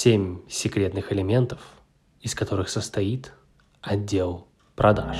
семь секретных элементов, из которых состоит отдел продаж.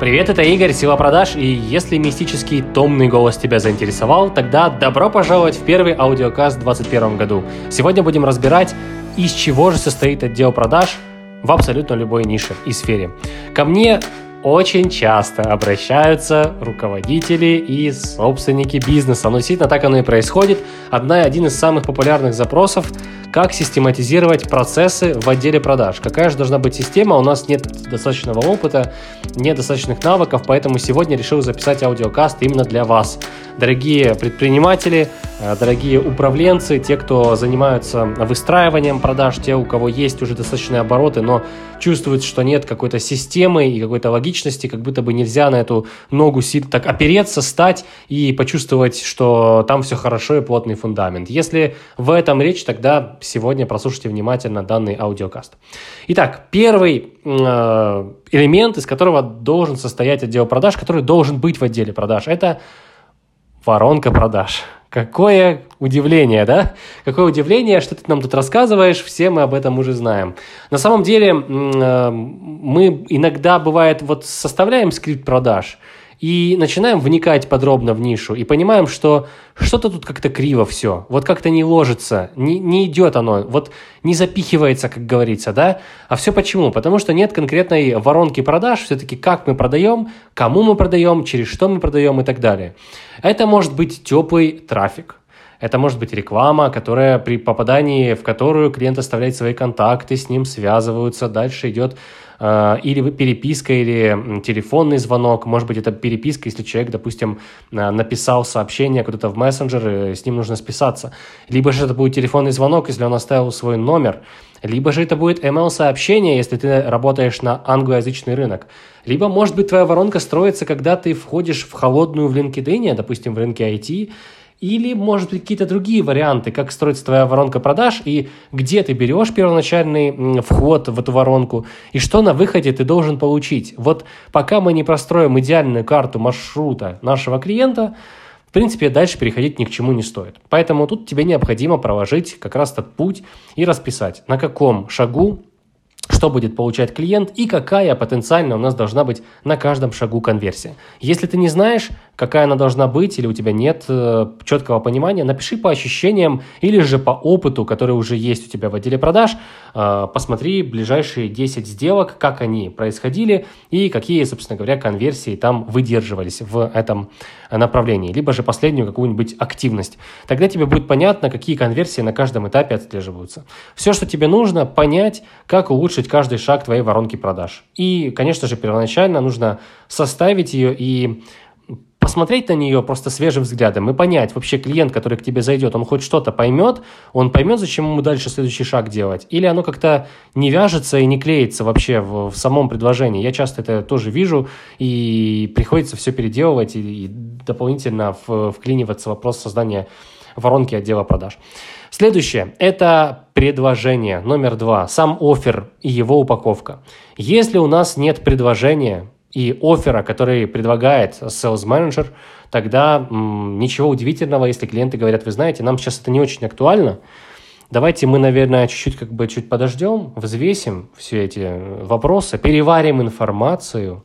Привет, это Игорь, Сила продаж, и если мистический томный голос тебя заинтересовал, тогда добро пожаловать в первый аудиокаст в 2021 году. Сегодня будем разбирать, из чего же состоит отдел продаж в абсолютно любой нише и сфере. Ко мне очень часто обращаются руководители и собственники бизнеса. Но действительно так оно и происходит. Одна, один из самых популярных запросов – как систематизировать процессы в отделе продаж. Какая же должна быть система? У нас нет достаточного опыта, нет достаточных навыков, поэтому сегодня решил записать аудиокаст именно для вас. Дорогие предприниматели, э, дорогие управленцы, те, кто занимаются выстраиванием продаж, те, у кого есть уже достаточные обороты, но чувствуют, что нет какой-то системы и какой-то логичности, как будто бы нельзя на эту ногу так опереться, стать и почувствовать, что там все хорошо и плотный фундамент. Если в этом речь, тогда сегодня прослушайте внимательно данный аудиокаст. Итак, первый э, элемент, из которого должен состоять отдел продаж, который должен быть в отделе продаж, это воронка продаж. Какое удивление, да? Какое удивление, что ты нам тут рассказываешь, все мы об этом уже знаем. На самом деле, э, мы иногда, бывает, вот составляем скрипт продаж – и начинаем вникать подробно в нишу и понимаем, что что-то тут как-то криво все, вот как-то не ложится, не, не идет оно, вот не запихивается, как говорится, да? А все почему? Потому что нет конкретной воронки продаж, все-таки как мы продаем, кому мы продаем, через что мы продаем и так далее. Это может быть теплый трафик, это может быть реклама, которая при попадании в которую клиент оставляет свои контакты, с ним связываются, дальше идет или переписка, или телефонный звонок. Может быть, это переписка, если человек, допустим, э, написал сообщение куда-то в мессенджер, и с ним нужно списаться. Либо же это будет телефонный звонок, если он оставил свой номер. Либо же это будет email-сообщение, если ты работаешь на англоязычный рынок. Либо, может быть, твоя воронка строится, когда ты входишь в холодную в LinkedIn, допустим, в рынке IT, или, может быть, какие-то другие варианты, как строится твоя воронка продаж и где ты берешь первоначальный вход в эту воронку и что на выходе ты должен получить. Вот пока мы не простроим идеальную карту маршрута нашего клиента, в принципе, дальше переходить ни к чему не стоит. Поэтому тут тебе необходимо проложить как раз этот путь и расписать, на каком шагу что будет получать клиент и какая потенциально у нас должна быть на каждом шагу конверсия. Если ты не знаешь, какая она должна быть, или у тебя нет э, четкого понимания, напиши по ощущениям или же по опыту, который уже есть у тебя в отделе продаж, э, посмотри ближайшие 10 сделок, как они происходили и какие, собственно говоря, конверсии там выдерживались в этом направлении, либо же последнюю какую-нибудь активность. Тогда тебе будет понятно, какие конверсии на каждом этапе отслеживаются. Все, что тебе нужно, понять, как улучшить каждый шаг твоей воронки продаж. И, конечно же, первоначально нужно составить ее и посмотреть на нее просто свежим взглядом и понять, вообще клиент, который к тебе зайдет, он хоть что-то поймет, он поймет, зачем ему дальше следующий шаг делать, или оно как-то не вяжется и не клеится вообще в, в самом предложении. Я часто это тоже вижу, и приходится все переделывать и, и дополнительно в, вклиниваться в вопрос создания воронки отдела продаж. Следующее – это предложение номер два, сам офер и его упаковка. Если у нас нет предложения, и оффера, который предлагает sales manager, тогда м, ничего удивительного, если клиенты говорят, вы знаете, нам сейчас это не очень актуально, давайте мы, наверное, чуть-чуть как бы чуть подождем, взвесим все эти вопросы, переварим информацию,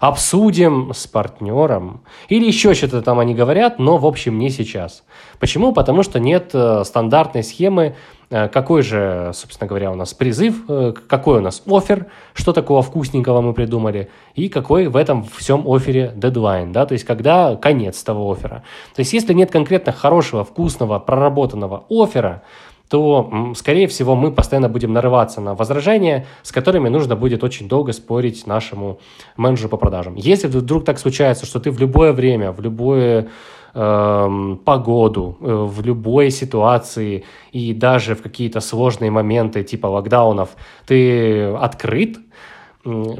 обсудим с партнером, или еще что-то там они говорят, но, в общем, не сейчас. Почему? Потому что нет э, стандартной схемы, э, какой же, собственно говоря, у нас призыв, э, какой у нас офер, что такого вкусненького мы придумали, и какой в этом всем офере дедлайн, да, то есть когда конец того оффера. То есть если нет конкретно хорошего, вкусного, проработанного оффера, то, скорее всего, мы постоянно будем нарываться на возражения, с которыми нужно будет очень долго спорить нашему менеджеру по продажам. Если вдруг так случается, что ты в любое время, в любую э, погоду, э, в любой ситуации и даже в какие-то сложные моменты типа локдаунов ты открыт,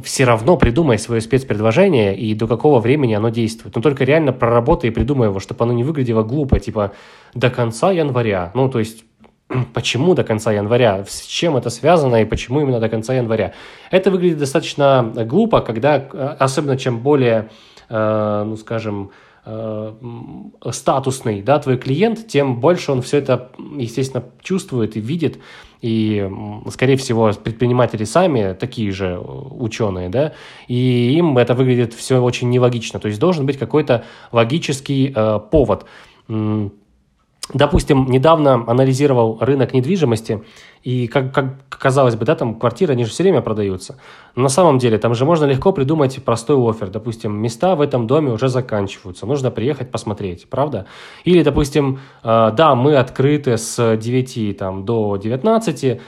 все равно придумай свое спецпредложение и до какого времени оно действует. Но только реально проработай и придумай его, чтобы оно не выглядело глупо, типа до конца января. Ну, то есть почему до конца января, с чем это связано и почему именно до конца января. Это выглядит достаточно глупо, когда, э, особенно чем более, э, ну скажем, э, статусный, да, твой клиент, тем больше он все это, естественно, чувствует и видит, и, скорее всего, предприниматели сами такие же ученые, да, и им это выглядит все очень нелогично, то есть должен быть какой-то логический э, повод. Допустим, недавно анализировал рынок недвижимости, и как, как казалось бы, да, там квартиры, они же все время продаются. Но на самом деле там же можно легко придумать простой офер. Допустим, места в этом доме уже заканчиваются, нужно приехать посмотреть, правда? Или, допустим, э, да, мы открыты с 9 там, до 19 э,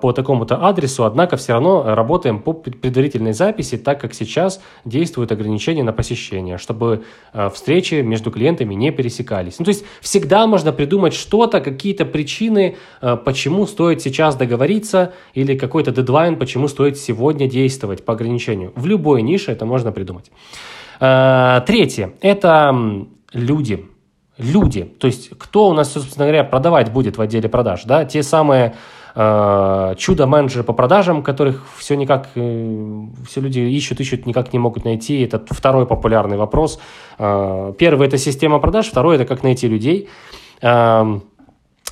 по такому-то адресу, однако все равно работаем по предварительной записи, так как сейчас действуют ограничения на посещение, чтобы э, встречи между клиентами не пересекались. Ну, то есть всегда можно придумать что-то, какие-то причины, э, почему стоит сейчас сейчас договориться или какой-то дедлайн, почему стоит сегодня действовать по ограничению. В любой нише это можно придумать. Э, третье – это люди. Люди, то есть кто у нас, собственно говоря, продавать будет в отделе продаж, да, те самые э, чудо-менеджеры по продажам, которых все никак, э, все люди ищут, ищут, никак не могут найти. Это второй популярный вопрос. Первый – это система продаж, второй – это как найти людей. Э,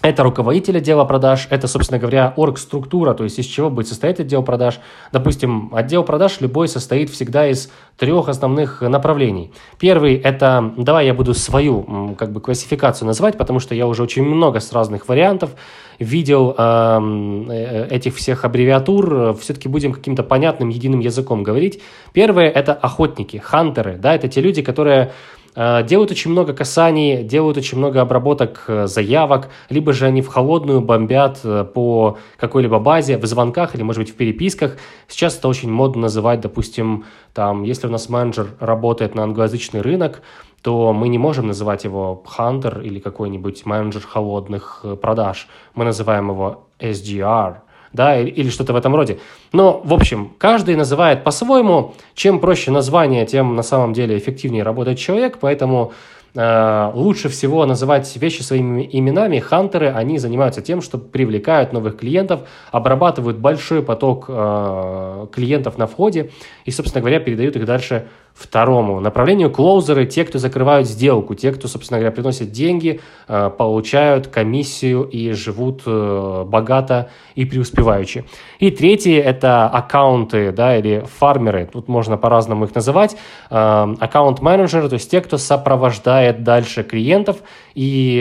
это руководитель отдела продаж, это, собственно говоря, орг-структура, то есть из чего будет состоять отдел продаж. Допустим, отдел продаж любой состоит всегда из трех основных направлений. Первый – это, давай я буду свою как бы классификацию называть, потому что я уже очень много с разных вариантов видел эм, э, этих всех аббревиатур, все-таки будем каким-то понятным единым языком говорить. Первое – это охотники, хантеры, да, это те люди, которые делают очень много касаний, делают очень много обработок э, заявок, либо же они в холодную бомбят э, по какой-либо базе, в звонках или, может быть, в переписках. Сейчас это очень модно называть, допустим, там, если у нас менеджер работает на англоязычный рынок, то мы не можем называть его Hunter или какой-нибудь менеджер холодных продаж. Мы называем его SDR – да, или что-то в этом роде. Но, в общем, каждый называет по-своему. Чем проще название, тем на самом деле эффективнее работает человек, поэтому э, лучше всего называть вещи своими именами. Хантеры, они занимаются тем, что привлекают новых клиентов, обрабатывают большой поток э, клиентов на входе и, собственно говоря, передают их дальше второму направлению. Клоузеры – те, кто закрывают сделку, те, кто, собственно говоря, приносят деньги, э, получают комиссию и живут э, богато и преуспеваючи. И третье – это аккаунты да, или фармеры, тут можно по-разному их называть. Э, аккаунт-менеджеры, то есть те, кто сопровождает дальше клиентов и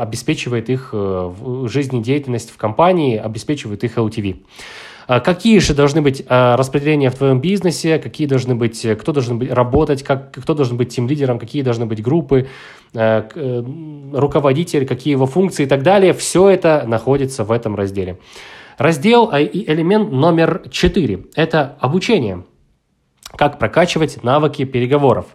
обеспечивает их жизнедеятельность в компании, обеспечивает их LTV. А какие же должны быть а, распределения в твоем бизнесе, какие должны быть, кто должен быть работать, как, кто должен быть тем лидером, какие должны быть группы, а, э, руководитель, какие его функции и так далее. Все это находится в этом разделе. Раздел и элемент номер 4 – это обучение. Как прокачивать навыки переговоров.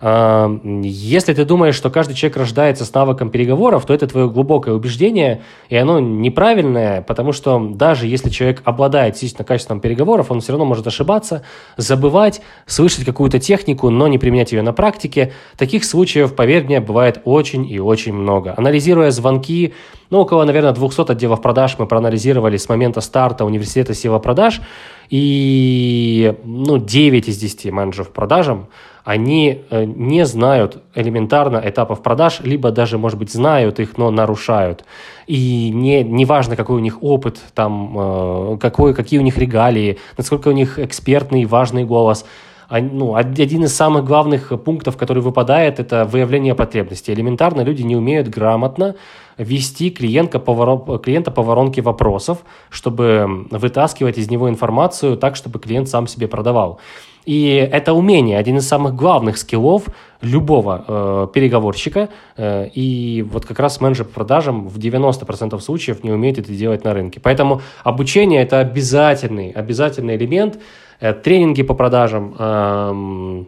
Если ты думаешь, что каждый человек рождается с навыком переговоров, то это твое глубокое убеждение, и оно неправильное, потому что даже если человек обладает действительно качеством переговоров, он все равно может ошибаться, забывать, слышать какую-то технику, но не применять ее на практике. Таких случаев, поверь мне, бывает очень и очень много. Анализируя звонки, ну, около, наверное, 200 отделов продаж мы проанализировали с момента старта университета сила продаж, и ну, 9 из 10 менеджеров продажам они э, не знают элементарно этапов продаж, либо даже, может быть, знают их, но нарушают. И не, не важно, какой у них опыт, там, э, какой, какие у них регалии, насколько у них экспертный, важный голос – ну, один из самых главных пунктов, который выпадает, это выявление потребностей. Элементарно люди не умеют грамотно вести клиента по, ворон... клиента по воронке вопросов, чтобы вытаскивать из него информацию так, чтобы клиент сам себе продавал. И это умение, один из самых главных скиллов любого э, переговорщика. Э, и вот как раз менеджер по продажам в 90% случаев не умеет это делать на рынке. Поэтому обучение – это обязательный, обязательный элемент. Э, тренинги по продажам, э,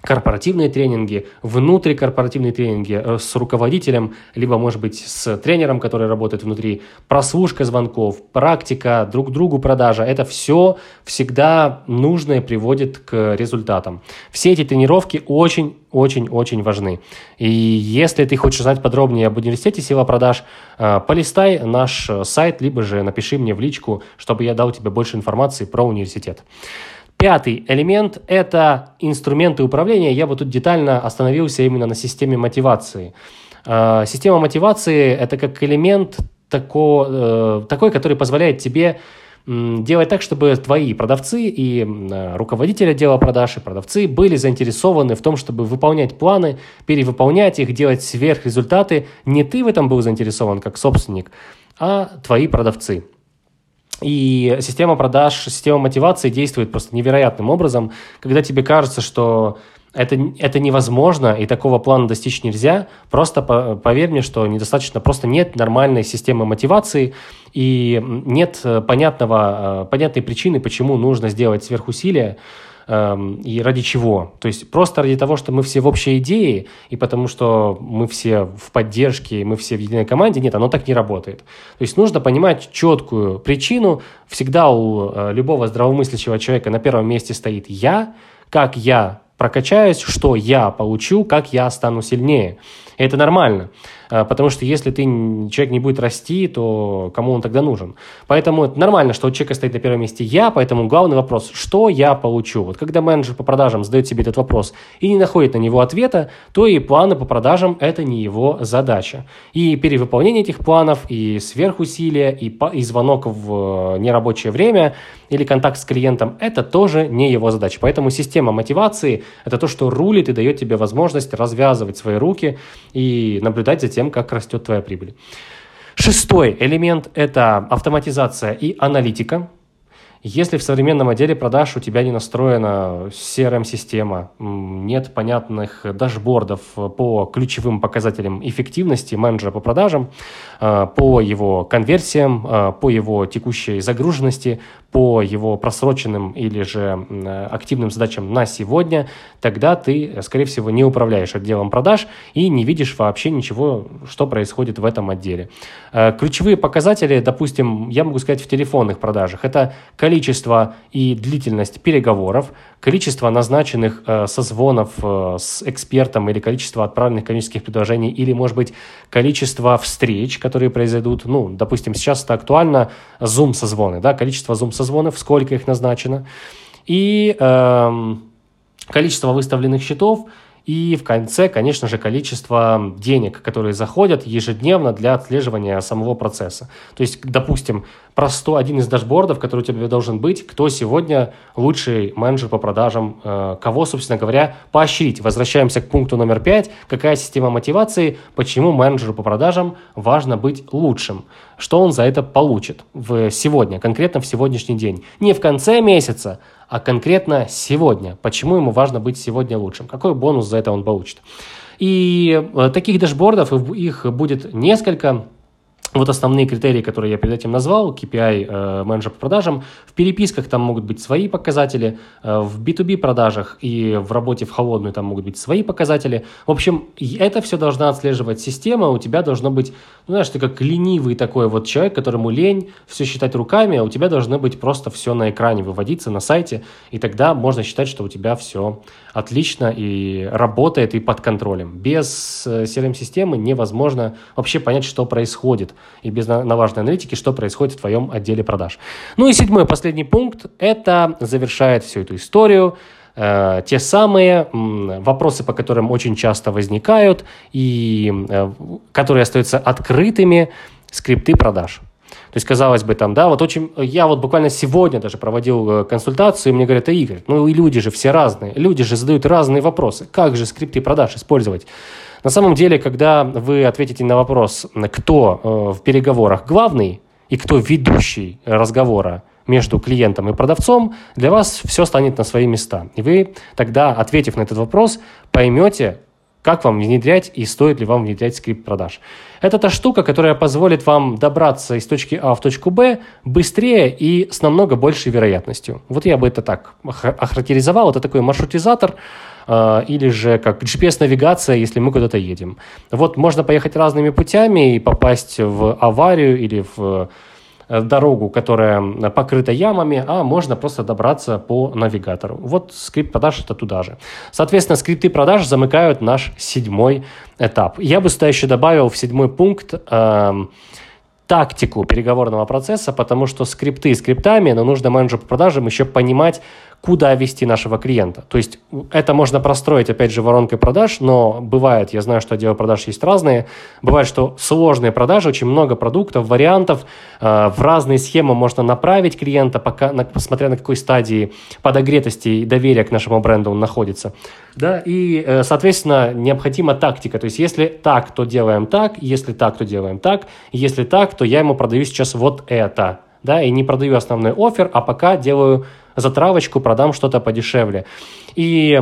корпоративные тренинги, внутрикорпоративные тренинги э, с руководителем, либо, может быть, с тренером, который работает внутри, прослушка звонков, практика, друг другу продажа. Это все всегда нужное приводит к результатам. Все эти тренировки очень-очень-очень важны. И если ты хочешь знать подробнее об университете сила продаж, э, полистай наш сайт, либо же напиши мне в личку, чтобы я дал тебе больше информации про университет. Пятый элемент – это инструменты управления. Я бы тут детально остановился именно на системе мотивации. Э, система мотивации – это как элемент тако, э, такой, который позволяет тебе делать так, чтобы твои продавцы и руководители отдела продаж и продавцы были заинтересованы в том, чтобы выполнять планы, перевыполнять их, делать сверхрезультаты. Не ты в этом был заинтересован как собственник, а твои продавцы. И система продаж, система мотивации действует просто невероятным образом, когда тебе кажется, что это, это невозможно, и такого плана достичь нельзя. Просто поверь мне, что недостаточно, просто нет нормальной системы мотивации, и нет понятного, э, понятной причины, почему нужно сделать сверхусилия, эм, и ради чего. То есть просто ради того, что мы все в общей идее, и потому что мы все в поддержке, мы все в единой команде, нет, оно так не работает. То есть нужно понимать четкую причину. Всегда у э, любого здравомыслящего человека на первом месте стоит «я», как я прокачаюсь, что я получу, как я стану сильнее. И это нормально. А, потому что если ты, человек не будет расти, то кому он тогда нужен? Поэтому это нормально, что у человека стоит на первом месте я, поэтому главный вопрос, что я получу? Вот когда менеджер по продажам задает себе этот вопрос и не находит на него ответа, то и планы по продажам – это не его задача. И перевыполнение этих планов, и сверхусилия, и, и звонок в э, нерабочее время или контакт с клиентом – это тоже не его задача. Поэтому система мотивации – это то, что рулит и дает тебе возможность развязывать свои руки и наблюдать за тем, тем, как растет твоя прибыль. Шестой элемент – это автоматизация и аналитика. Если в современном отделе продаж у тебя не настроена CRM-система, нет понятных дашбордов по ключевым показателям эффективности менеджера по продажам, э, по его конверсиям, э, по его текущей загруженности, по его просроченным или же активным задачам на сегодня, тогда ты, скорее всего, не управляешь отделом продаж и не видишь вообще ничего, что происходит в этом отделе. Э, ключевые показатели, допустим, я могу сказать в телефонных продажах, это количество и длительность переговоров, количество назначенных э, созвонов э, с экспертом или количество отправленных коммерческих предложений, или, может быть, количество встреч, которые произойдут, ну, допустим, сейчас это актуально, Zoom-созвоны, да, количество Zoom-созвонов, сколько их назначено, и э, количество выставленных счетов – и в конце, конечно же, количество денег, которые заходят ежедневно для отслеживания самого процесса. То есть, допустим, простой один из дашбордов, который у тебя должен быть, кто сегодня лучший менеджер по продажам, э, кого, собственно говоря, поощрить. Возвращаемся к пункту номер пять. Какая система мотивации, почему менеджеру по продажам важно быть лучшим? Что он за это получит в сегодня, конкретно в сегодняшний день? Не в конце месяца, а конкретно сегодня. Почему ему важно быть сегодня лучшим? Какой бонус за это он получит? И э, таких дашбордов, их будет несколько. Вот основные критерии, которые я перед этим назвал, KPI э, менеджер по продажам. В переписках там могут быть свои показатели, э, в B2B продажах и в работе в холодную там могут быть свои показатели. В общем, это все должна отслеживать система, у тебя должно быть, ну, знаешь, ты как ленивый такой вот человек, которому лень все считать руками, а у тебя должно быть просто все на экране выводиться на сайте, и тогда можно считать, что у тебя все отлично и работает и под контролем. Без э, CRM-системы невозможно вообще понять, что происходит и без наважной аналитики, что происходит в твоем отделе продаж. Ну и седьмой, последний пункт, это завершает всю эту историю, э, те самые вопросы, по которым очень часто возникают и э, которые остаются открытыми, скрипты продаж. Есть, казалось бы, там, да, вот очень... Я вот буквально сегодня даже проводил э, консультацию, и мне говорят, а Игорь, ну и люди же все разные, люди же задают разные вопросы. Как же скрипты продаж использовать? На самом деле, когда вы ответите на вопрос, кто э, в переговорах главный и кто ведущий разговора между клиентом и продавцом, для вас все станет на свои места. И вы тогда, ответив на этот вопрос, поймете, как вам внедрять и стоит ли вам внедрять скрипт продаж. Это та штука, которая позволит вам добраться из точки А в точку Б быстрее и с намного большей вероятностью. Вот я бы это так охарактеризовал. Это такой маршрутизатор, а, или же как GPS-навигация, если мы куда-то едем. Вот можно поехать разными путями и попасть в аварию или в э, дорогу, которая покрыта ямами, а можно просто добраться по навигатору. Вот скрипт продаж это туда же. Соответственно, скрипты продаж замыкают наш седьмой этап. Я бы сюда еще добавил в седьмой пункт э, тактику переговорного процесса, потому что скрипты скриптами, но нужно менеджеру по продажам еще понимать, куда вести нашего клиента. То есть это можно простроить, опять же, воронкой продаж, но бывает, я знаю, что отделы продаж есть разные, бывает, что сложные продажи, очень много продуктов, вариантов, э, в разные схемы можно направить клиента, пока, на, смотря на какой стадии подогретости и доверия к нашему бренду он находится. Да, и, э, соответственно, необходима тактика. То есть, если так, то делаем так, если так, то делаем так, если так, то я ему продаю сейчас вот это. Да, и не продаю основной офер, а пока делаю затравочку, продам что-то подешевле. И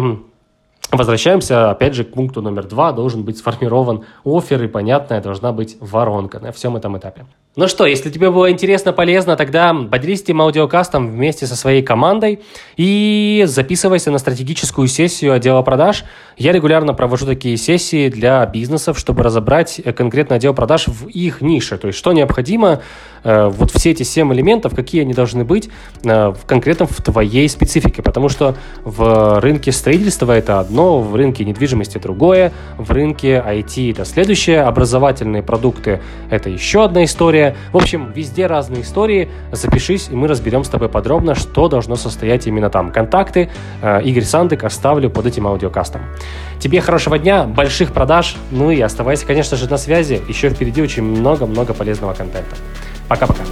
Возвращаемся, опять же, к пункту номер два. Должен быть сформирован офер, и понятная должна быть воронка на всем этом этапе. Ну что, если тебе было интересно, полезно, тогда поделись этим аудиокастом вместе со своей командой и записывайся на стратегическую сессию отдела продаж. Я регулярно провожу такие сессии для бизнесов, чтобы разобрать конкретно отдел продаж в их нише. То есть, что необходимо, э, вот все эти семь элементов, какие они должны быть э, в конкретном в твоей специфике. Потому что в рынке строительства это одно, в рынке недвижимости другое, в рынке IT это следующее, образовательные продукты это еще одна история, в общем, везде разные истории. Запишись, и мы разберем с тобой подробно, что должно состоять именно там. Контакты э, Игорь Сандык оставлю под этим аудиокастом. Тебе хорошего дня, больших продаж, ну и оставайся, конечно же, на связи. Еще впереди очень много-много полезного контента. Пока-пока.